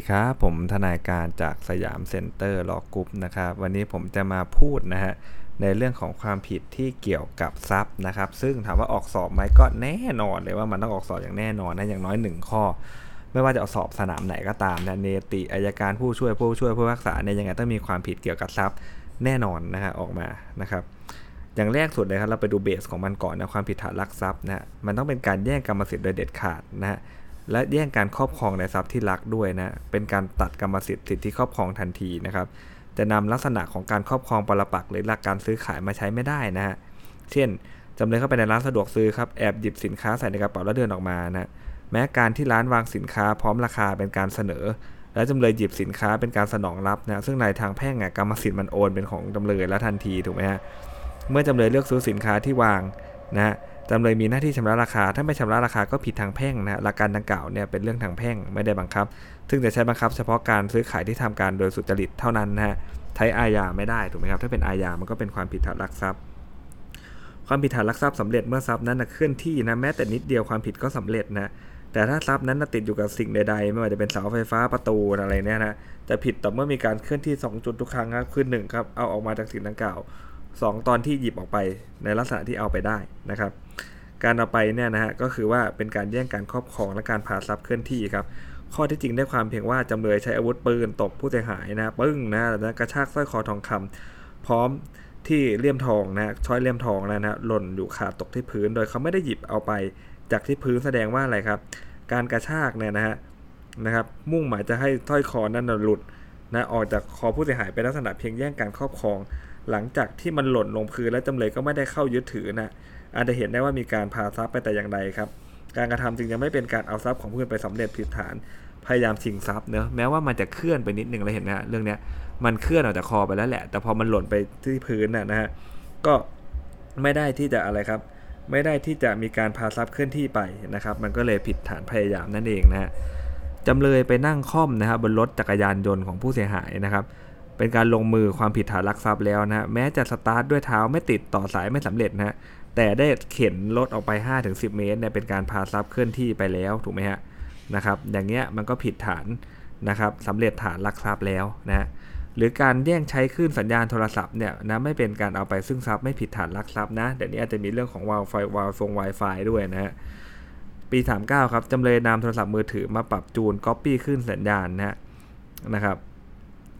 ดีครับ ผมทนายการจาก Siam Center Law Group นะครับ วันนี้ผมจะมาพูดนะฮะในเรื่องของความผิดที่เกี่ยวกับทรัพย์นะครับ ซึ่งถามว่าออกสอบไหมก็แน่นอนเลยว่ามันต้องออกสอบอย่างแน่นอนนะอย่างน้อยหนึ่งข้อ ไม่ว่าจะออกสอบสนามไหนก็ตามนะเนติอัยการผู้ช่วยผู้ช่วยผู้พิพากษาเนี่ยยังไงต้องมีความผิดเกี่ยวกับทรัพย์แน่นอนนะฮะออกมานะครับอย่างแรกสุดเลยครับเราไปดู base ของมันก่อนนะความผิดฐานลักทรัพย์นะมันต้องเป็นการแย่งกรรมสิทธิ์โดยเด็ดขาดนะฮะ และแย่งการครอบครองในทรัพย์ที่ลักด้วยนะ เป็นการตัดกรรมสิทธิ์สิทธิครอบครองทันทีนะครับ จะนำลักษณะของการครอบครองปรปักหรือหลักการซื้อขายมาใช้ไม่ได้นะฮะ เช่นจำเลยเข้าไปในร้านสะดวกซื้อครับ แอบหยิบสินค้าใส่ในกระเป๋าแล้วเดินออกมานะ แม้การที่ร้านวางสินค้าพร้อมราคาเป็นการเสนอ และจำเลยหยิบสินค้าเป็นการสนองรับนะ ซึ่งในทางแพ่งกรรมสิทธิ์มันโอนเป็นของจำเลยแล้วทันทีถูกไหมฮะ เมื่อจำเลยเลือกซื้อสินค้าที่วางนะ จำเลยมีหน้าที่ชำระราคา ถ้าไม่ชำระราคาก็ผิดทางแพ่งนะหลักการดังกล่าวเนี่ยเป็นเรื่องทางแพ่งไม่ได้บังคับ ซึ่งจะใช้บังคับเฉพาะการซื้อขายที่ทำการโดยสุจริตเท่านั้นนะฮะใช้อาญาไม่ได้ถูกไหมครับถ้าเป็นอาญามันก็เป็นความผิดฐานลักทรัพย์ความผิดฐานลักทรัพย์สำเร็จเมื่อทรัพย์นั้นนะเคลื่อนที่นะแม้แต่นิดเดียวความผิดก็สำเร็จนะแต่ถ้าทรัพย์นั้นติดอยู่กับสิ่งใดๆ ไม่ว่าจะเป็นเสาไฟฟ้าประตูอะไรเนี่ยนะจะผิดต่อเมื่อมีการเคลื่อนที่ 2 จุดทุกครั้งครับคือหนึ่งครับเอาออกมาจากสิ่งดังกล่าว 2 ตอนที่หยิบออกไปในลักษณะที่เอาไปได้นะครับ การเอาไปเนี่ยนะฮะก็คือว่าเป็นการแย่งการครอบครองและการพาทรัพย์เคลื่อนที่ครับข้อที่จริงได้ความเพียงว่าจำเลยใช้อาวุธปืนตบผู้เสียหายนะปึ้งนะแล้วกระชากสร้อยคอทองคำพร้อมที่เลี่ยมทองนะช้อยเลี่ยมทองแล้วนะหล่นอยู่ขาดตกที่พื้น โดยเขาไม่ได้หยิบเอาไปจากที่พื้นแสดงว่าอะไรครับ การกระชากเนี่ยนะฮะนะครับ มุ่งหมายจะให้สร้อยคอนั้นหลุดนะออกจากคอผู้เสียหายเป็นลักษณะเพียงแย่งการครอบครอง หลังจากที่มันหล่นลงพื้นและจำเลยก็ไม่ได้เข้ายึดถือนะอาจจะเห็นได้ว่ามีการพาทรัพย์ไปแต่อย่างใดครับ การกระทำจึงยังไม่เป็นการเอาทรัพย์ของผู้อื่นไปสำเร็จผิดฐานพยายามชิงทรัพย์เนอะแม้ว่ามันจะเคลื่อนไปนิดนึงเราเห็นนะเรื่องเนี้ยมันเคลื่อนออกจากคอไปแล้วแหละ แต่พอมันหล่นไปที่พื้นน่ะนะฮะก็ไม่ได้ที่จะอะไรครับ ไม่ได้ที่จะมีการพาทรัพย์เคลื่อนที่ไปนะครับ มันก็เลยผิดฐานพยายามนั่นเองนะฮะจำเลยไปนั่งค่อมนะครับบนรถจักรยานยนต์ของผู้เสียหายนะครับ เป็นการลงมือความผิดฐานลักทรัพย์แล้วนะฮะแม้จะสตาร์ทด้วยเท้าไม่ติดต่อสายไม่สำเร็จนะแต่ได้เข็นรถออกไป 5-10 เมตรเนี่ยเป็นการพาทรัพย์เคลื่อนที่ไปแล้วถูกไหมฮะนะครับ อย่างเงี้ยมันก็ผิดฐานนะครับสำเร็จฐานลักทรัพย์แล้วนะหรือการแย่งใช้คลื่นสัญญาณโทรศัพท์เนี่ยนะไม่เป็นการเอาไปซึ่งทรัพย์ไม่ผิดฐานลักทรัพย์นะเดี๋ยวนี้อาจจะมีเรื่องของวาลไฟวาลฟง Wi-Fi ด้วยนะฮะปี 39 ครับจำเลยนำโทรศัพท์มือถือมาปรับจูนก๊อปปี้คลื่นสัญญาณนะนะครับ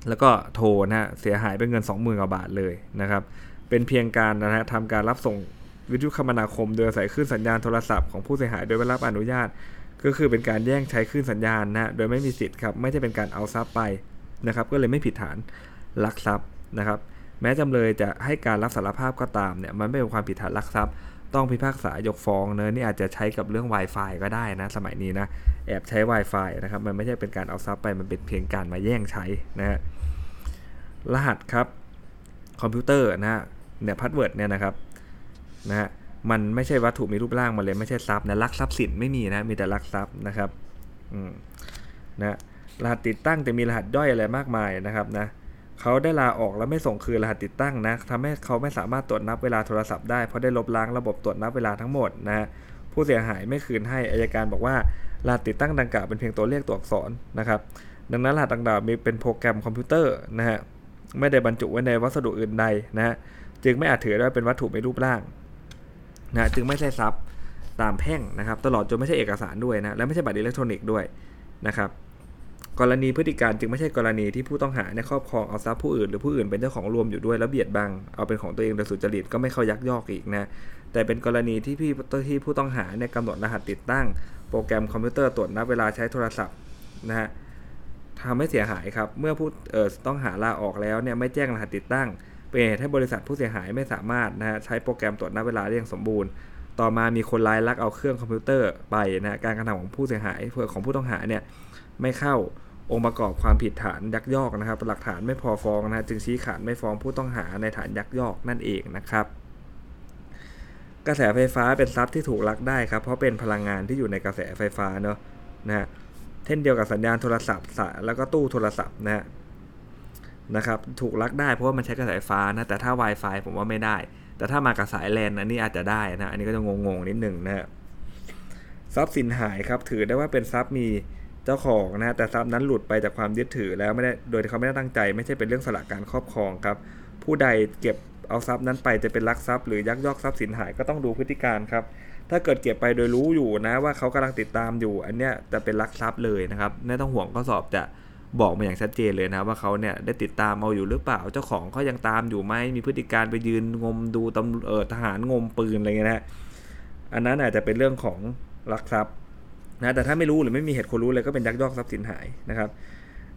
แล้วก็โทรนะฮะเสียหายเป็นเงิน 20,000กว่าบาทเลยนะครับเป็นเพียงการนะฮะทำการรับส่งวิทยุคมนาคมโดยใส่คลื่นสัญญาณโทรศัพท์ของผู้เสียหายโดยไม่รับอนุญาต ก็คือเป็นการแย่งใช้คลื่นสัญญาณนะโดยไม่มีสิทธิ์ครับไม่ใช่เป็นการเอาทรัพย์ไปนะครับก็เลยไม่ผิดฐานลักทรัพย์นะครับแม้จำเลยจะให้การรับสารภาพก็ตามเนี่ยมันไม่เป็นความผิดฐานลักทรัพย์ ต้องพิพากษายกฟ้องเนอะนี่อาจจะใช้กับเรื่อง Wi-Fi ก็ได้นะ สมัยนี้นะ แอบใช้ Wi-Fi นะครับ มันไม่ใช่เป็นการเอาทรัพย์ไป มันเป็นเพียงการมาแย่งใช้นะฮะรหัสครับคอมพิวเตอร์นะฮะเนี่ย password เนี่ยนะครับนะฮะมันไม่ใช่วัตถุมีรูปร่างมาเลยไม่ใช่ทรัพย์นะลักทรัพย์สินไม่มีนะมีแต่ลักทรัพย์นะครับอืมนะรหัสติดตั้งจะมีรหัสย่อยอะไรมากมายนะครับนะ เขาได้ลาออกแล้วไม่ส่งคืนรหัสติดตั้งนะทำให้เขาไม่สามารถตรวจนับเวลาโทรศัพท์ได้เพราะได้ลบล้างระบบตรวจนับเวลาทั้งหมดนะผู้เสียหายไม่คืนให้อัยการบอกว่ารหัสติดตั้งดังกล่าวเป็นเพียงตัวเลขตัวอักษรนะครับดังนั้นรหัสดังกล่าวมีเป็นโปรแกรมคอมพิวเตอร์นะฮะไม่ได้บรรจุไว้ในวัสดุอื่นใดนะฮะจึงไม่อาจถือได้เป็นวัตถุมีรูปร่างนะจึงไม่ใช่ทรัพย์ตามแพ่งนะครับ ตลอดจนไม่ใช่เอกสารด้วยนะและไม่ใช่บัตรอิเล็กทรอนิกส์ด้วยนะครับ กรณีพฤติการณ์จึงไม่ใช่กรณีที่ผู้ต้องหาในครอบครองเอาทรัพย์ผู้อื่นหรือผู้อื่นเป็นเจ้าของรวมอยู่ด้วยแล้วเบียดบังเอาเป็นของตัวเองโดยทุจริตก็ไม่เข้ายักยอกอีกนะแต่เป็นกรณีที่พี่ที่ผู้ต้องหาในกำหนดรหัสติดตั้ง โปรแกรมคอมพิวเตอร์ตรวจนับเวลาใช้โทรศัพท์นะฮะทำให้เสียหายครับเมื่อผู้เอ่อต้องหาลาออกแล้วเนี่ยไม่แจ้งรหัสติดตั้งเป็นเหตุให้บริษัทผู้เสียหายไม่สามารถนะฮะใช้โปรแกรมตรวจนับเวลาได้อย่างสมบูรณ์ ต่อมามีคนร้ายลักเอาเครื่องคอมพิวเตอร์ไปนะการกระทำของผู้เสียหายเพื่อของผู้ต้องหาเนี่ย ไม่เข้าองค์ประกอบความผิดฐานยักยอกนะครับ หลักฐานไม่พอฟ้องนะจึงชี้ขาดไม่ฟ้องผู้ต้องหาในฐานยักยอกนั่นเองนะครับ กระแสไฟฟ้าเป็นทรัพย์ที่ถูกลักได้ครับ เพราะเป็นพลังงานที่อยู่ในกระแสไฟฟ้าเนาะนะฮะเช่นเดียวกับสัญญาณโทรศัพท์สายแล้วก็ตู้โทรศัพท์นะฮะนะครับถูกลักได้เพราะว่ามันใช้กระแสไฟฟ้านะแต่ถ้า Wi-Fi ผมว่าไม่ได้ แต่ถ้ามากับสายแลนอันนี้อาจจะได้นะอันนี้ก็จะงงๆนิดหนึ่งนะฮะทรัพย์สินหายครับถือได้ว่าเป็นทรัพย์มี เจ้าของนะฮะแต่ทรัพย์นั้นหลุดไปจากความยึดถือแล้วไม่ได้โดยที่เขาไม่ได้ตั้งใจ ไม่ใช่เป็นเรื่องสละการครอบครองครับ ผู้ใดเก็บเอาทรัพย์นั้นไปจะเป็นลักทรัพย์หรือยักยอกทรัพย์สินหายก็ต้องดูพฤติการครับถ้าเกิดเก็บไปโดยรู้อยู่นะว่าเขากำลังติดตามอยู่ อันเนี้ยจะเป็นลักทรัพย์เลยนะครับไม่ต้องห่วงข้อสอบจะบอกมาอย่างชัดเจนเลยนะว่าเขาเนี่ยได้ติดตามเอาอยู่หรือเปล่าเจ้าของเขายังตามอยู่ไหมมีพฤติการไปยืนงมดูตำเออทหารงมปืนอะไรเงี้ยนะอันนั้นอาจจะเป็นเรื่องของลักทรัพย์ นะแต่ถ้าไม่รู้หรือไม่มีเหตุคนรู้เลยก็เป็นยักยอกทรัพย์สินหายนะครับ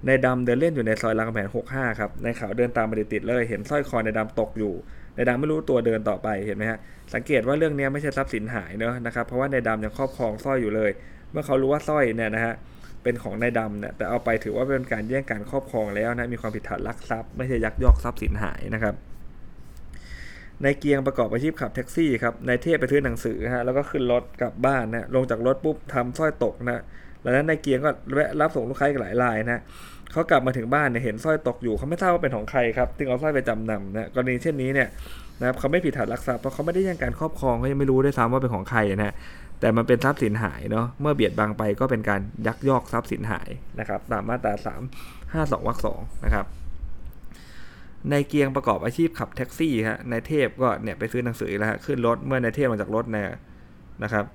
ในดำเดินเล่นอยู่ในซอยรามคำแหง65 ครับในข่าวเดินตามมาติดๆเลยเห็นสร้อยคอในดำตกอยู่ ในดำไม่รู้ตัวเดินต่อไปเห็นไหมฮะสังเกตว่าเรื่องนี้ไม่ใช่ทรัพย์สินหายเนอะนะครับเพราะว่าในดำยังครอบครองสร้อยอยู่เลย เมื่อเขารู้ว่าสร้อยเนี่ยนะฮะเป็นของนายดำเนี่ยแต่เอาไปถือว่าเป็นการแย่งการครอบครองแล้วนะมีความผิดฐานลักทรัพย์ไม่ใช่ยักยอกทรัพย์สินหายนะครับ นายเกียงประกอบอาชีพขับแท็กซี่ครับนายเทพไปซื้อหนังสือฮะแล้วก็ขึ้นรถกลับบ้านนะลงจากรถปุ๊บทำสร้อยตกนะแล้วนั้นนายเกียงก็แวะรับส่งลูกค้าอีกหลายรายนะเขากลับมาถึงบ้านเนี่ยเห็นสร้อยตกอยู่เขาไม่ทราบว่าเป็นของใครครับจึงเอาสร้อยไปจำนำนะกรณีเช่นนี้เนี่ยนะครับเขาไม่ผิดฐานลักทรัพย์เพราะเขาไม่ได้ย่งการครอบครองเขายังไม่รู้ด้วยซ้ำว่าเป็นของใครนะแต่มันเป็นทรัพย์สินหายเนาะเมื่อเบียดบังไปก็เป็นการยักยอกทรัพย์สินหายนะครับตามมาตรา3 5 2วรรคสองนะครับ ในเกียงประกอบอาชีพขับแท็กซี่ฮะในเทพก็เนี่ยไปซื้อหนังสือแล้วฮะขึ้นรถเมื่อในเทพลงจากรถเนี่ยนะครับ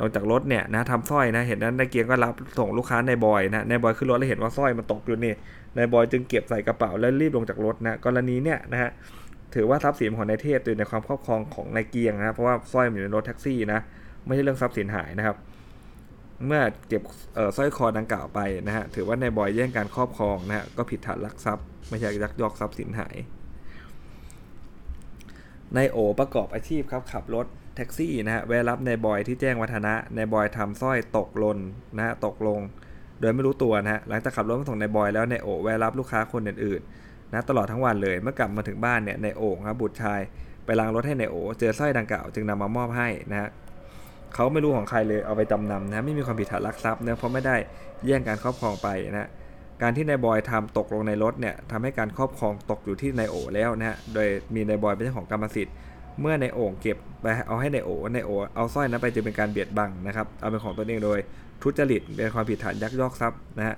ลงจากรถเนี่ยนะทำสร้อยนะเห็นนั้นในเกียงก็รับส่งลูกค้าในบอยนะในบอยขึ้นรถแล้วเห็นว่าสร้อยมันตกอยู่นี่ในบอยจึงเก็บใส่กระเป๋าแล้วรีบลงจากรถนะกรณีเนี่ยนะฮะถือว่าทรัพย์สินของนายเทพอยู่ในความครอบครองของนายเกียงนะเพราะว่าสร้อยมันอยู่ในรถแท็กซี่นะไม่ใช่เรื่องทรัพย์สินหายนะครับ เมื่อเก็บสร้อยคอดังกล่าวไปนะฮะถือว่าในบอยแย่งการครอบครองนะฮะก็ผิดฐานลักทรัพย์ ไม่ใช่ยักยอกทรัพย์สินหายนายโอประกอบอาชีพครับขับรถแท็กซี่นะฮะแวะรับนายบอยที่แจ้งวัฒนะนายบอยทำสร้อยตกหล่นนะฮะตกลง โดยไม่รู้ตัวนะฮะหลังจากขับรถมาส่งนายบอยแล้วนายโอแวะรับลูกค้าคนอื่นๆนะตลอดทั้งวันเลยเมื่อกลับมาถึงบ้านเนี่ยนายโอครับบุตรชาย ไปล้างรถให้นายโอ เจอสร้อยดังกล่าวจึงนำมามอบให้นะฮะเขาไม่รู้ของใครเลยเอาไปจำนำนะไม่มีความผิดฐานลักทรัพย์เนะเพราะไม่ได้แย่งการครอบครองไปนะ การที่นายบอยทำตกลงในรถเนี่ยทำให้การครอบครองตกอยู่ที่นายโอแล้วนะฮะ โดยมีนายบอยเป็นเจ้าของกรรมสิทธิ์ เมื่อในโอ่งเก็บไปเอาให้ในโอในโอเอาสร้อยนั้นไปจึงเป็นการเบียดบังนะครับ เอาเป็นของตนเองโดยทุจริตเป็นความผิดฐานยักยอกทรัพย์นะฮะ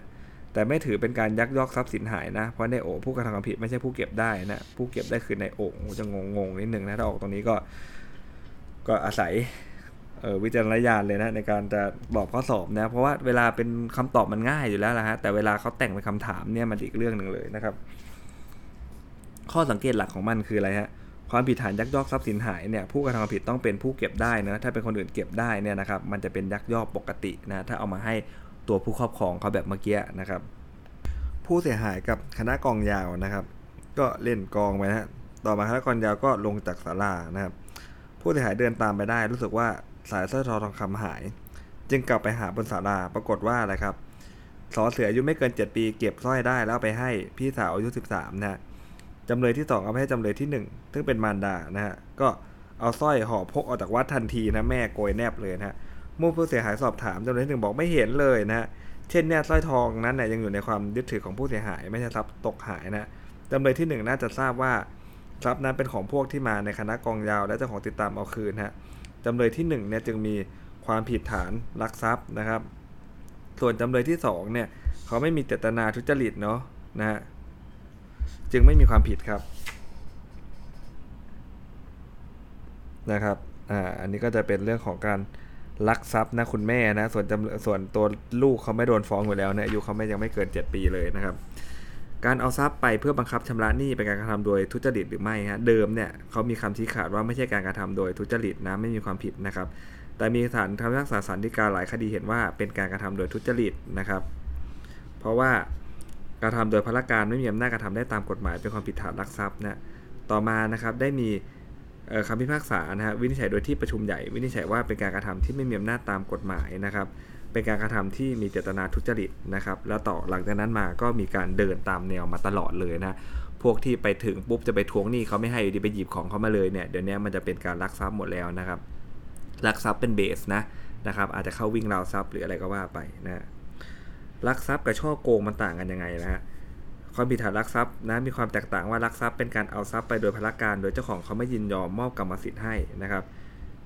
แต่ไม่ถือเป็นการยักยอกทรัพย์สินหายนะ เพราะในโอผู้กระทำความผิดไม่ใช่ผู้เก็บได้นะ ผู้เก็บได้คือในโอ่งจะงงงนิดนึงนะ ถ้าออกตรงนี้ก็ ก็อาศัย วิจารณญาณเลยนะในการจะบอกข้อสอบนะ เพราะว่าเวลาเป็นคำตอบมันง่ายอยู่แล้วนะฮะแต่เวลาเขาแต่งเป็นคำถามเนี่ยมันอีกเรื่องหนึ่งเลยนะครับ ข้อสังเกตหลักของมันคืออะไรฮะความผิดฐานยักยอกทรัพย์สินหายเนี่ยผู้กระทำความผิดต้องเป็นผู้เก็บได้นะถ้าเป็นคนอื่นเก็บได้เนี่ยนะครับ มันจะเป็นยักยอกปกตินะถ้าเอามาให้ตัวผู้ครอบครองเขาแบบเมื่อกี้นะครับ ผู้เสียหายกับคณะกองยาวนะครับ ก็เล่นกองไปนะต่อมาคณะกองยาวก็ลงจากศาลานะครับ ผู้เสียหายเดินตามไปได้รู้สึกว่า สายสร้อยทอทองคำหาย จึงกลับไปหาบนศาลาปรากฏว่าอะไรครับสอเสืออายุไม่เกิน 7 ปีเก็บสร้อยได้แล้วไปให้พี่สาวอายุ 13นะจำเลยที่ 2 เอาไปให้จำเลยที่ 1 ซึ่งเป็นมารดานะฮะก็เอาสร้อยห่อพกออกจากวัดทันทีนะแม่โกยแนบเลยนะฮะมื่ผู้เสียหายสอบถามจำเลยที่หนึ่งบอกไม่เห็นเลยนะฮะเช่นเนี่ยสร้อยทองนั้นเนี่ยยังอยู่ในความยึดถือของผู้เสียหาย ไม่ใช่ทรัพย์ตกหายนะจำเลยที่ 1 น่าจะทราบว่าทรัพย์นั้นเป็นของพวกที่มาในคณะกองยาว และเจ้าของติดตามเอาคืนฮะ จำเลยที่1เนี่ยจึงมีความผิดฐานลักทรัพย์นะครับ ส่วนจำเลยที่2เนี่ยเขาไม่มีเจตนาทุจริตเนาะนะฮะจึงไม่มีความผิดครับนะครับอ่าอันนี้ก็จะเป็นเรื่องของการลักทรัพย์นะคุณแม่นะส่วนจำส่วนตัวลูกเขาไม่โดนฟ้องอยู่แล้วนะอายุเขาไม่ยังไม่เกิน 7 ปีเลยนะครับ การเอาทรัพย์ไปเพื่อบังคับชำระหนี้เป็นการกระทำโดยทุจริตหรือไม่ฮะเดิมเนี่ยเขามีคำชี้ขาดว่าไม่ใช่การกระทำโดยทุจริตนะไม่มีความผิดนะครับ แต่มีศาลคำพิพากษาศาลฎีกาหลายคดีเห็นว่าเป็นการกระทำโดยทุจริตนะครับ เพราะว่าการทำโดยพละการไม่มีอำนาจกระทำได้ตามกฎหมายเป็นความผิดฐานลักทรัพย์นะต่อมานะครับได้มีคำพิพากษานะฮะวินิจฉัยโดยที่ประชุมใหญ่วินิจฉัยว่าเป็นการกระทำที่ไม่มีอำนาจตามกฎหมายนะครับ เป็นการกระทำที่มีเจตนาทุจริตนะครับ แล้วต่อหลังจากนั้นมาก็มีการเดินตามแนวมาตลอดเลยนะพวกที่ไปถึงปุ๊บจะไปทวงหนี้เขาไม่ให้อยู่ดีไปหยิบของเขามาเลยเนี่ยเดี๋ยวนี้มันจะเป็นการลักทรัพย์หมดแล้วนะครับลักทรัพย์เป็นเบสนะนะครับอาจจะเข้าวิ่งราวทรัพย์หรืออะไรก็ว่าไปนะลักทรัพย์กับช่อโกงมันต่างกันยังไงนะฮะความผิดฐานลักทรัพย์นะมีความแตกต่างว่าลักทรัพย์เป็นการเอาทรัพย์ไปโดยพละการ โดยเจ้าของเขาไม่ยินยอมมอบกรรมสิทธิ์ให้นะครับ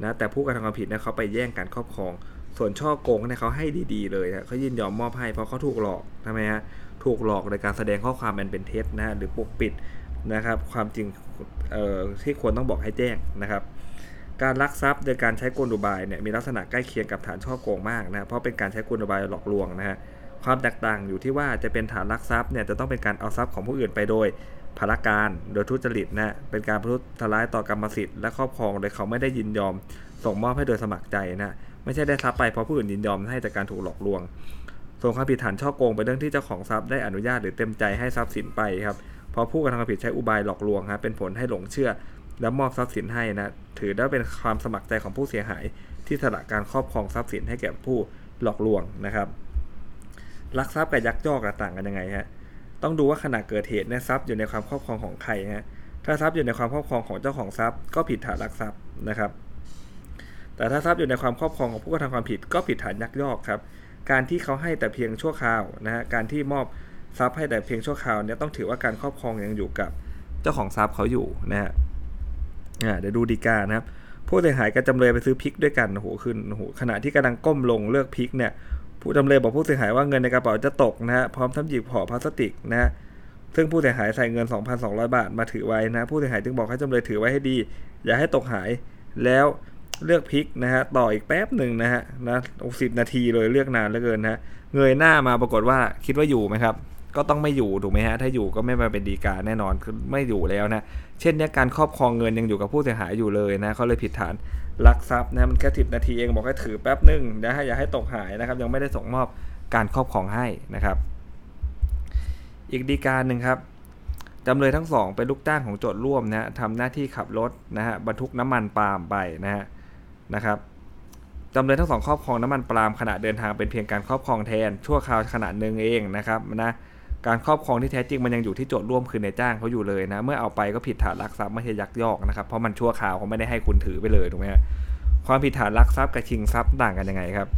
นะแต่ผู้กระทำความผิดเนี่ยเขาไปแย่งการครอบครอง ส่วนช่อโกงเนี่ยเขาให้ดีๆเลยนะเขายินยอมมอบให้เพราะเขาถูกหลอกทำไมฮะถูกหลอกในการแสดงข้อความมันเป็นเท็จนะหรือปกปิดนะครับ ความจริงที่ควรต้องบอกให้แจ้งนะครับ การลักทรัพย์โดยการใช้กลอุบายเนี่ยมีลักษณะใกล้เคียงกับฐานช่อโกงมากนะเพราะเป็นการใช้กลอุบายหลอกลวงนะฮะความแตกต่างอยู่ที่ว่าจะเป็นฐานลักทรัพย์เนี่ยจะต้องเป็นการเอาทรัพย์ของผู้อื่นไปโดยพลการโดยทุจริตนะเป็นการพุทร้ายต่อกรรมสิทธิ์และครอบครองโดยเขาไม่ได้ยินยอม ส่งมอบให้โดยสมัครใจนะ ไม่ใช่ได้ทรัพย์ไปเพราะผู้อื่นยินยอมให้จากการถูกหลอกลวง ส่วนความผิดฐานช่อโกงเป็นเรื่องที่เจ้าของทรัพย์ได้อนุญาตหรือเต็มใจให้ทรัพย์สินไปครับเพอผู้กระทำความผิดใช้อุบายหลอกลวงครับเป็นผลให้หลงเชื่อ แล้วมอบทรัพย์สินให้นะถือได้เป็นความสมัครใจของผู้เสียหาย ที่สละการครอบครองทรัพย์สินให้แก่ผู้หลอกลวงนะครับลักทรัพย์กับยักยอกต่างกันยังไงฮะต้องดูว่าขณะเกิดเหตุเนี่ยทรัพย์อยู่ในความครอบครองของใครฮะถ้าทรัพย์อยู่ในความครอบครองของเจ้าของทรัพย์ก็ผิดฐานลักทรัพย์นะครับ แต่ถ้าทรัพย์อยู่ในความครอบครองของผู้กระทำความผิดก็ผิดฐานยักยอกครับ การที่เขาให้แต่เพียงชั่วคราวนะฮะการที่มอบทรัพย์ให้แต่เพียงชั่วคราวเนี่ยต้องถือว่าการครอบครองยังอยู่กับเจ้าของทรัพย์เขาอยู่นะฮะเดี๋ยวดูดีกานะครับผู้เสียหายกับจำเลยไปซื้อพริกด้วยกันโอ้โหขึ้นโอ้โหขณะที่กำลังก้มลงเลือกพริกเนี่ยผู้จำเลยบอกผู้เสียหายว่าเงินในกระเป๋าจะตกนะฮะพร้อมทั้งหยิบห่อพลาสติกนะฮะซึ่งผู้เสียหายใส่เงิน 2,200 บาทมาถือไว้นะ ผู้เสียหายจึงบอกให้จำเลยถือไว้ให้ดี อย่าให้ตกหาย แล้ว เลือกพลิกนะฮะต่ออีกแป๊บหนึ่งนะฮะนะสิบนาทีเลยเลือกนานเหลือเกินนะเงยหน้ามาปรากฏว่าคิดว่าอยู่ไหมครับ ก็ต้องไม่อยู่ถูกไหมฮะถ้าอยู่ก็ไม่มาเป็นดีกาแน่นอนคือไม่อยู่แล้วนะเช่นนี้การครอบครองเงินยังอยู่กับผู้เสียหายอยู่เลยนะเขาเลยผิดฐานลักทรัพย์นะมันแค่สิบนาทีเองบอกให้ถือแป๊บหนึ่งนะฮะอย่าให้ตกหายนะครับ ยังไม่ได้ส่งมอบการครอบครองให้นะครับ อีกดีการหนึ่งครับจำเลยทั้งสองเป็นลูกจ้างของโจทย์ร่วมนะทำหน้าที่ขับรถนะฮะบรรทุกน้ำมันปาล์มไปนะฮะ นะครับจำเลยทั้งสองครอบครองน้ำมันปาล์มขณะเดินทางเป็นเพียงการครอบครองแทนชั่วคราวขนาดหนึ่งเองนะครับนะการครอบครองที่แท้จริงมันยังอยู่ที่โจทย์ร่วมคือในจ้างเขาอยู่เลยนะเมื่อเอาไปก็ผิดฐานลักทรัพย์ไม่ใช่ยักยอกนะครับเพราะมันชั่วคราวเขาไม่ได้ให้คุณถือไปเลยถูกไหมฮะความผิดฐานลักทรัพย์กับชิงทรัพย์ต่างกันยังไงครับ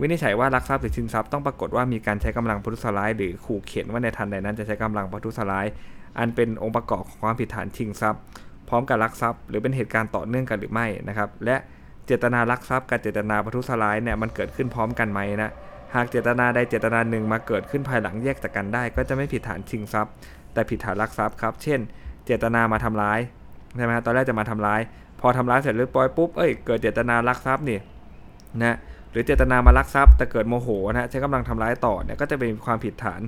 วินิจฉัยว่าลักทรัพย์หรือชิงทรัพย์ต้องปรากฏว่ามีการใช้กำลังประทุษร้ายหรือขู่เข็นว่าในทันใดนั้นจะใช้กำลังประทุษร้ายอันเป็นองค์ประกอบของความผิดฐานชิงทรัพย์ พร้อมกับลักทรัพย์ หรือเป็นเหตุการณ์ต่อเนื่องกันหรือไม่นะครับและ เจตนาลักทรัพย์กับเจตนาประทุษร้ายเนี่ยมันเกิดขึ้นพร้อมกันไหมนะหากเจตนาใดเจตนาหนึ่งมาเกิดขึ้นภายหลังแยกจากกันได้ ก็จะไม่ผิดฐานชิงทรัพย์ แต่ผิดฐานลักทรัพย์ครับ เช่น เจตนามาทำร้ายใช่ไหมตอนแรกจะมาทำร้าย พอทำร้ายเสร็จเรียบร้อยปุ๊บเอ้ยเกิดเจตนาลักทรัพย์นี่นะหรือเจตนามาลักทรัพย์แต่เกิดโมโหนะใช้กำลังทำร้ายต่อเนี่ยก็จะเป็นความผิดฐาน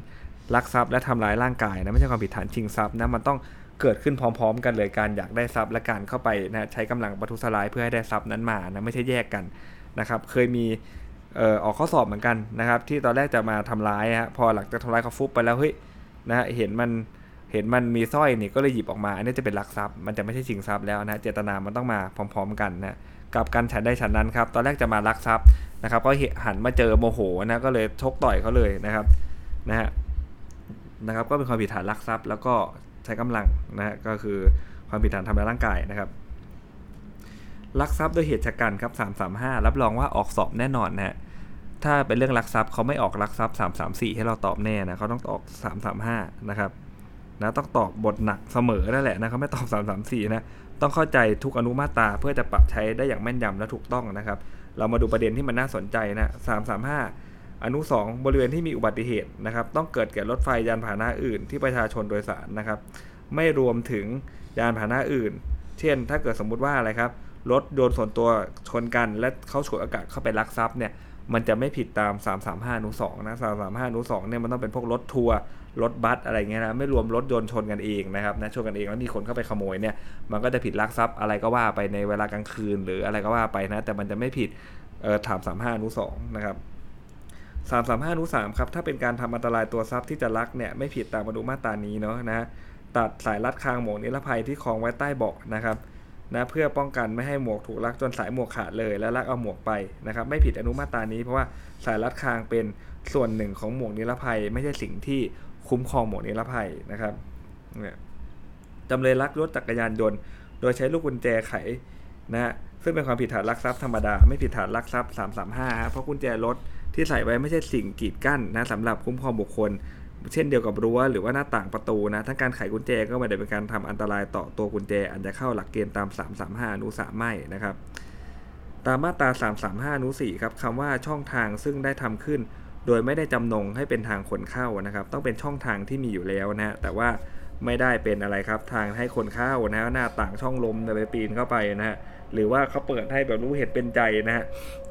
ลักทรัพย์และทำร้ายร่างกายนะไม่ใช่ความผิดฐานชิงทรัพย์นะมันต้องเกิดขึ้นพร้อม ๆ กันเลยการอยากได้ทรัพย์และการเข้าไปนะใช้กำลังประทุษร้ายเพื่อให้ได้ทรัพย์นั้นมานะไม่ใช่แยกกันนะครับ เคยมีออออกข้อสอบเหมือนกันนะครับ ที่ตอนแรกจะมาทำร้ายฮะพอหลังจากทำร้ายเขาฟุบไปแล้วเฮ้ยนะฮะเห็นมันเห็นมันมีสร้อยนี่ก็เลยหยิบออกมา อันนี้จะเป็นลักทรัพย์มันจะไม่ใช่ชิงทรัพย์แล้วนะเจตนามันต้องมาพร้อม ๆ กันนะกับการฉันได้ฉันนั้นครับ ตอนแรกจะมาลักทรัพย์นะครับก็หันมาเจอโมโหนะก็เลยชกต่อยเขาเลยนะครับนะฮะ นะครับ ก็เป็นความผิดฐานลักทรัพย์ แล้วก็ใช้กำลังนะฮะก็คือความผิดฐานทำร้ายร่างกายนะครับลักทรัพย์โดยเหตุชะกันครับ335 รับรองว่าออกสอบแน่นอนนะฮะถ้าเป็นเรื่องลักทรัพย์เขาไม่ออกลักทรัพย์ 334 ให้เราตอบแน่นะเขาต้องออก 335 นะครับนะต้องตอบบทหนักเสมอนั่นแหละนะเขาไม่ตอบ 334 นะต้องเข้าใจทุกอนุมาตราเพื่อจะปรับใช้ได้อย่างแม่นยำและถูกต้องนะครับ เรามาดูประเด็นที่มันน่าสนใจนะ335 อนุ 2 บริเวณที่มีอุบัติเหตุนะครับ ต้องเกิดแก่รถไฟยานพาหนะอื่น ที่ประชาชนโดยสารนะครับ ไม่รวมถึงยานพาหนะอื่น เช่น ถ้าเกิดสมมุติว่าอะไรครับรถโดนส่วนตัวชนกัน และเขาฉวยโอกาสเข้าไปลักทรัพย์เนี่ยมันจะไม่ผิดตาม 335อนุ2นะ335อนุ2เนี่ยมันต้องเป็นพวกรถทัวร์รถบัสอะไรเงี้ยนะไม่รวมรถยนต์ชนกันเองนะครับนะชนกันเองแล้วมีคนเข้าไปขโมยเนี่ยมันก็จะผิดลักทรัพย์อะไรก็ว่าไปในเวลากลางคืน หรืออะไรก็ว่าไปนะแต่มันจะไม่ผิดเอ่อถามสามห้านุสองนะครับ สามสามห้านุสามครับ ถ้าเป็นการทำอันตรายตัวทรัพย์ที่จะลักเนี่ยไม่ผิดตามมาดูมาตรานี้เนาะนะตัดสายรัดคางหมวกนิรภัยที่คล้องไว้ใต้เบาะนะครับนะเพื่อป้องกันไม่ให้หมวกถูกลักจนสายหมวกขาดเลยแล้วลักเอาหมวกไปนะครับไม่ผิดอนุมาตรานี้เพราะว่าสายรัดคางเป็นส่วนหนึ่งของหมวกนิรภัย ไม่ใช่สิ่งที่คุ้มครองหมวกนิรภัยนะครับเนี่ยจำเลยลักรถจักรยานยนต์ โดยใช้ลูกกุญแจไขนะซึ่งเป็นความผิดฐานลักทรัพย์ธรรมดา ไม่ผิดฐานลักทรัพย์335เพราะกุญแจรถ ที่ใส่ไว้ไม่ใช่สิ่งกีดกั้นนะสำหรับคุ้มครองบุคคล เช่นเดียวกับรั้วหรือว่าหน้าต่างประตูนะทั้งการไขกุญแจก็ไม่ได้เป็นการทำอันตรายต่อตัวกุญแจอันจะเข้าหลักเกณฑ์ตาม 335อนุสาไม่นะครับ ตามมาตรา 335อนุ4ครับคำว่าช่องทางซึ่งได้ทำขึ้น โดยไม่ได้จำนงให้เป็นทางคนเข้านะครับ ต้องเป็นช่องทางที่มีอยู่แล้วนะฮะแต่ว่าไม่ได้เป็นอะไรครับทางให้คนเข้านะฮะหน้าต่างช่องลมไปปีนเข้าไปนะฮะ หรือว่าเขาเปิดให้แบบรู้เหตุเป็นใจนะฮะ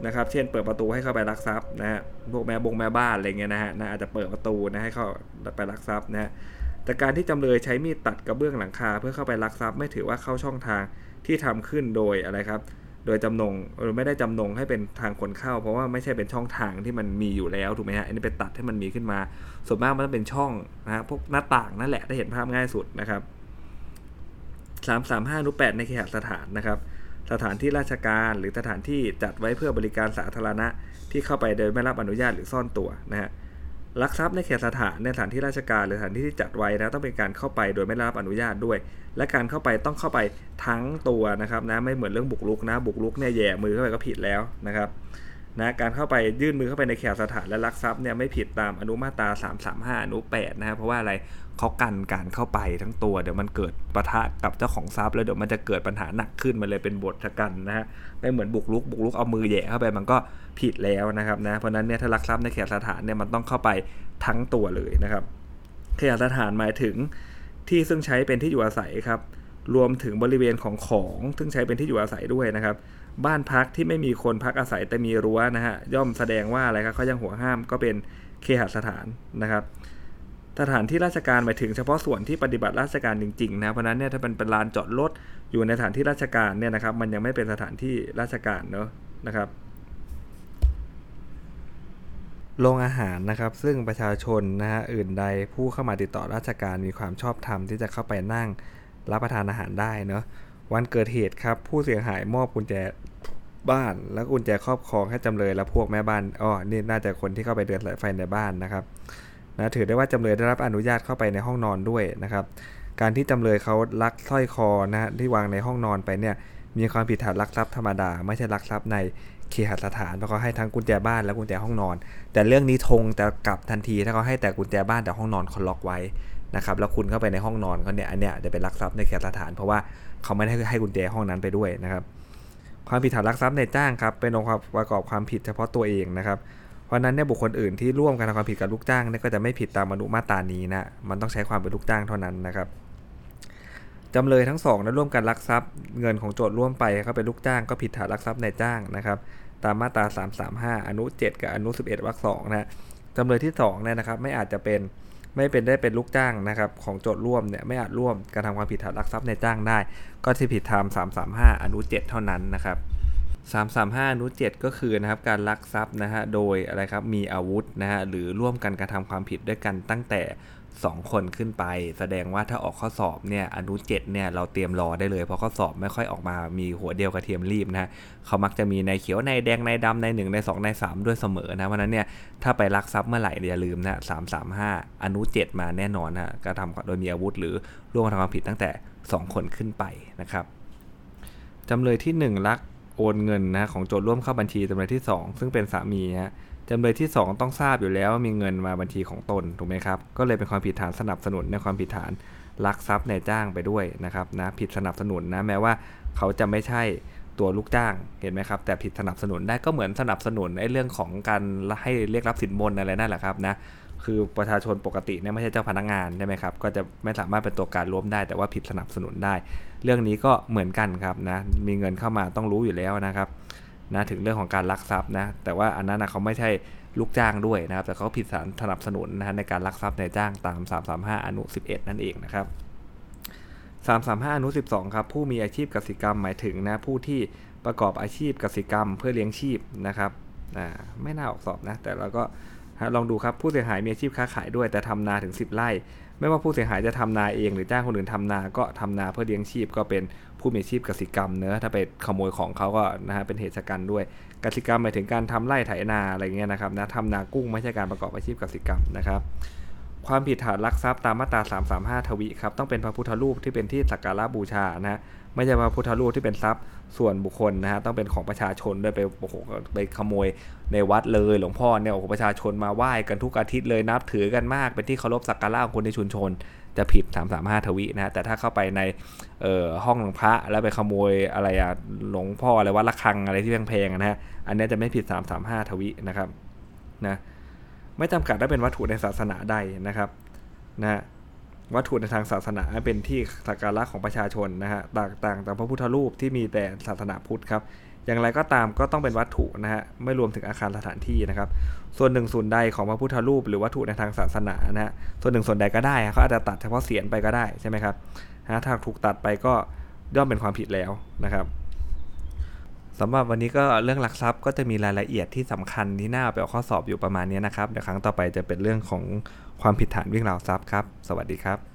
นะครับ เช่นเปิดประตูให้เข้าไปลักทรัพย์นะฮะพวกแม่บงแม่บ้านอะไรเงี้ยนะฮะนะอาจจะเปิดประตูนะให้เข้าไปลักทรัพย์นะฮะแต่การที่จำเลยใช้มีดตัดกระเบื้องหลังคา เพื่อเข้าไปลักทรัพย์ไม่ถือว่าเข้าช่องทางที่ทำขึ้นโดยอะไรครับ โดยจำนงหรือไม่ได้จำนงให้เป็นทางคนเข้า เพราะว่าไม่ใช่เป็นช่องทางที่มันมีอยู่แล้วถูกไหมฮะอันนี้เป็นตัดให้มันมีขึ้นมา ส่วนมากมันเป็นช่องนะฮะพวกหน้าต่างนั่นแหละได้เห็นภาพง่ายสุดนะครับสามสามห้านุแปดในเคหสถานนะครับ สถานที่ราชการหรือสถานที่จัดไว้เพื่อบริการสาธารณะที่เข้าไปโดยไม่รับอนุญาตหรือซ่อนตัวนะฮะลักทรัพย์ในเขตสถานในสถานที่ราชการหรือสถานที่ที่จัดไว้นะต้องเป็นการเข้าไปโดยไม่รับอนุญาตด้วย และการเข้าไปต้องเข้าไปทั้งตัวนะครับนะไม่เหมือนเรื่องบุกรุกนะบุกรุกเนี่ยแย่มือเข้าไปก็ผิดแล้วนะครับ นะการเข้าไปยื่นมือเข้าไปในเขตสถานและลักทรัพย์เนี่ยไม่ผิดตามอนุมาตรา 335 อนุ 8 นะครับเพราะว่าอะไรเขากันการเข้าไปทั้งตัว เดี๋ยวมันเกิดปะทะกับเจ้าของทรัพย์แล้วเดี๋ยวมันจะเกิดปัญหาหนักขึ้นมันเลยเป็นบทกันนะฮะไม่เหมือนบุกรุกบุกรุกเอามือแย่เข้าไปมันก็ผิดแล้วนะครับนะเพราะนั้นเนี่ยถ้าลักทรัพย์ในเขตสถานเนี่ยมันต้องเข้าไปทั้งตัวเลยนะครับเขตสถานหมายถึงที่ซึ่งใช้เป็นที่อยู่อาศัยครับรวมถึงบริเวณของของซึ่งใช้เป็นที่อยู่อาศัยด้วยนะครับ บ้านพักที่ไม่มีคนพักอาศัยแต่มีรั้วนะฮะย่อมแสดงว่าอะไรครับเขายังหัวห้ามก็เป็นเคหสถานนะครับสถานที่ราชการหมายถึงเฉพาะส่วนที่ปฏิบัติราชการจริงๆนะเพราะนั้นเนี่ยถ้าเป็นเป็นลานจอดรถอยู่ในสถานที่ราชการเนี่ยนะครับ มันยังไม่เป็นสถานที่ราชการเนาะนะครับโรงอาหารนะครับซึ่งประชาชนนะฮะอื่นใดผู้เข้ามาติดต่อราชการมีความชอบธรรมที่จะเข้าไปนั่งรับประทานอาหารได้เนาะ วันเกิดเหตุครับ ผู้เสียหายมอบกุญแจบ้าน และกุญแจครอบครองให้จำเลยและพวกแม่บ้านอ๋อนี่น่าจะคนที่เข้าไปเดินสายไฟในบ้านนะครับนะถือได้ว่าจำเลยได้รับอนุญาตเข้าไปในห้องนอนด้วยนะครับ การที่จำเลยเขาลักสร้อยคอนะที่วางในห้องนอนไปเนี่ยมีความผิดฐานลักทรัพย์ธรรมดา ไม่ใช่ลักทรัพย์ในเคหสถานเพราะเขาให้ทั้งกุญแจบ้านและกุญแจห้องนอน แต่เรื่องนี้ทงจะกลับทันทีถ้าเขาให้แต่กุญแจบ้านแต่ห้องนอนเขาล็อกไว้ นะครับแล้วคุณเข้าไปในห้องนอนเขาเนี่ยอันเนี้ยจะเป็นลักทรัพย์ในเคหสถาน เพราะว่าเขาไม่ได้ให้กุญแจห้องนั้นไปด้วยนะครับความผิดฐานลักทรัพย์ในจ้างครับเป็นองค์ประกอบความผิดเฉพาะตัวเองนะครับเพราะนั้นเนี่ยบุคคลอื่นที่ร่วมกันทำความผิดกับลูกจ้างเนี่ยก็จะไม่ผิดตามอนุมาตรานี้นะมันต้องใช้ความเป็นลูกจ้างเท่านั้นนะครับจำเลยทั้งสองนั้นร่วมกันลักทรัพย์ เงินของโจทย์ร่วมไปเขาเป็นลูกจ้างก็ผิดฐานลักทรัพย์ในจ้างนะครับตามมาตรา 335 อนุ 7 กับอนุ 11วรรคสองนะจำเลยที่2เนี่ยนะครับไม่อาจจะเป็น ไม่เป็นได้เป็นลูกจ้างนะครับของโจทย์ร่วมเนี่ยไม่อาจร่วมกระทำความผิดฐานลักทรัพย์ในจ้างได้ ก็ที่ผิดตาม 335 อนุ 7 เท่านั้นนะครับ335อนุ7ก็คือนะครับการลักทรัพย์นะฮะโดยอะไรครับมีอาวุธนะฮะหรือร่วมกันกระทำความผิดด้วยกันตั้งแต่ 2 คนขึ้นไป แสดงว่าถ้าออกข้อสอบเนี่ยอนุ7เนี่ยเราเตรียมรอได้เลยเพราะข้อสอบไม่ค่อยออกมามีหัวเดียวกระเทียมรีบนะเขามักจะมีในเขียวในแดงในดำใน1ใน2ใน3 ด้วยเสมอนะเพราะนั้นเนี่ยถ้าไปลักทรัพย์เมื่อไหร่อย่าลืมนะ335อนุ7มาแน่นอนนะกระทำโดยมีอาวุธหรือร่วมกระทำความผิดตั้งแต่ 2 คนขึ้นไปนะครับจำเลยที่ 1 ลักโอนเงินนะของโจทย์ร่วมเข้าบัญชีจำเลยที่ 2 ซึ่งเป็นสามีฮะ จำเลยที่ 2 ต้องทราบอยู่แล้วว่ามีเงินมาบัญชีของตนถูกไหมครับ ก็เลยเป็นความผิดฐานสนับสนุนในความผิดฐานลักทรัพย์ในจ้างไปด้วยนะครับนะผิดสนับสนุนนะแม้ว่าเขาจะไม่ใช่ตัวลูกจ้างเห็นไหมครับ แต่ผิดสนับสนุนได้ก็เหมือนสนับสนุนไอ้เรื่องของการให้เรียกรับสินบนอะไรนั่นแหละครับนะคือประชาชนปกติเนี่ยไม่ใช่เจ้าพนักงานใช่ไหมครับก็จะไม่สามารถเป็นตัวการร่วมได้ แต่ว่าผิดสนับสนุนได้ เรื่องนี้ก็เหมือนกันครับนะมีเงินเข้ามาต้องรู้อยู่แล้วนะครับ นะถึงเรื่องของการลักทรัพย์นะแต่ว่าอันนั้นนะเขาไม่ใช่ลูกจ้างด้วยนะครับ แต่เขาผิดสารสนับสนุนนะฮะในการลักทรัพย์ในจ้างตาม 335 อนุ 11 นั่นเองนะครับ 335 อนุ 12 ครับ ผู้มีอาชีพกสิกรรมหมายถึงนะผู้ที่ประกอบอาชีพกสิกรรมเพื่อเลี้ยงชีพนะครับอ่าไม่น่าออกสอบนะแต่เราก็ ลองดูครับผู้เสียหายมีอาชีพค้าขายด้วยแต่ทำนาถึง 10 ไร่ ไม่ว่าผู้เสียหายจะทำนาเองหรือจ้างคนอื่นทำนาก็ทำนาเพื่อเลี้ยงชีพก็เป็นผู้มีอาชีพกสิกรรมเนื้อถ้าไปขโมยของเขาก็นะฮะเป็นเหตุการณ์ด้วยกสิกรรมหมายถึงการทำไร่ไถนาอะไรเงี้ยนะครับนะทำนากุ้งไม่ใช่การประกอบอาชีพกสิกรรมนะครับความผิดฐานลักทรัพย์ตามมาตรา 335 ทวีครับต้องเป็นพระพุทธรูปที่เป็นที่สักการะบูชานะ ไม่ใช่พระพุทธรูปที่เป็นทรัพย์ส่วนบุคคลนะฮะต้องเป็นของประชาชนด้วยไปโอ้โหไปขโมยในวัดเลยหลวงพ่อเนี่ยโอ้โหประชาชนมาไหว้กันทุกอาทิตย์เลยนับถือกันมาก เป็นที่เคารพสักการะของคนในชุมชน จะผิด 335 ทวินะฮะแต่ถ้าเข้าไปในห้องหลวงพระแล้วไปขโมยอะไรอะหลวงพ่ออะไรวัดระฆังอะไรที่แพงๆนะฮะอันนี้จะไม่ผิด 335 ทวินะครับนะไม่จำกัดได้เป็นวัตถุในศาสนาใดนะครับนะ วัตถุในทางศาสนาเป็นที่สักการะของประชาชนนะฮะต่างต่างจากพระพุทธรูปที่มีแต่ศาสนาพุทธครับอย่างไรก็ตามก็ต้องเป็นวัตถุนะฮะไม่รวมถึงอาคารสถานที่นะครับ ส่วนหนึ่งส่วนใดของพระพุทธรูปหรือวัตถุในทางศาสนานะฮะส่วนหนึ่งส่วนใดก็ได้เขาอาจจะตัดเฉพาะเสียนไปก็ได้ใช่ไหมครับนะถ้าถูกตัดไปก็ย่อมเป็นความผิดแล้วนะครับสำหรับวันนี้ก็เรื่องหลักทรัพย์ก็จะมีรายละเอียดที่สำคัญที่น่าเอาไปเอาข้อสอบอยู่ประมาณนี้นะครับเดี๋ยวครั้งต่อไปจะเป็นเรื่องของ ความผิดฐานวิ่งราวทรัพย์ครับ สวัสดีครับ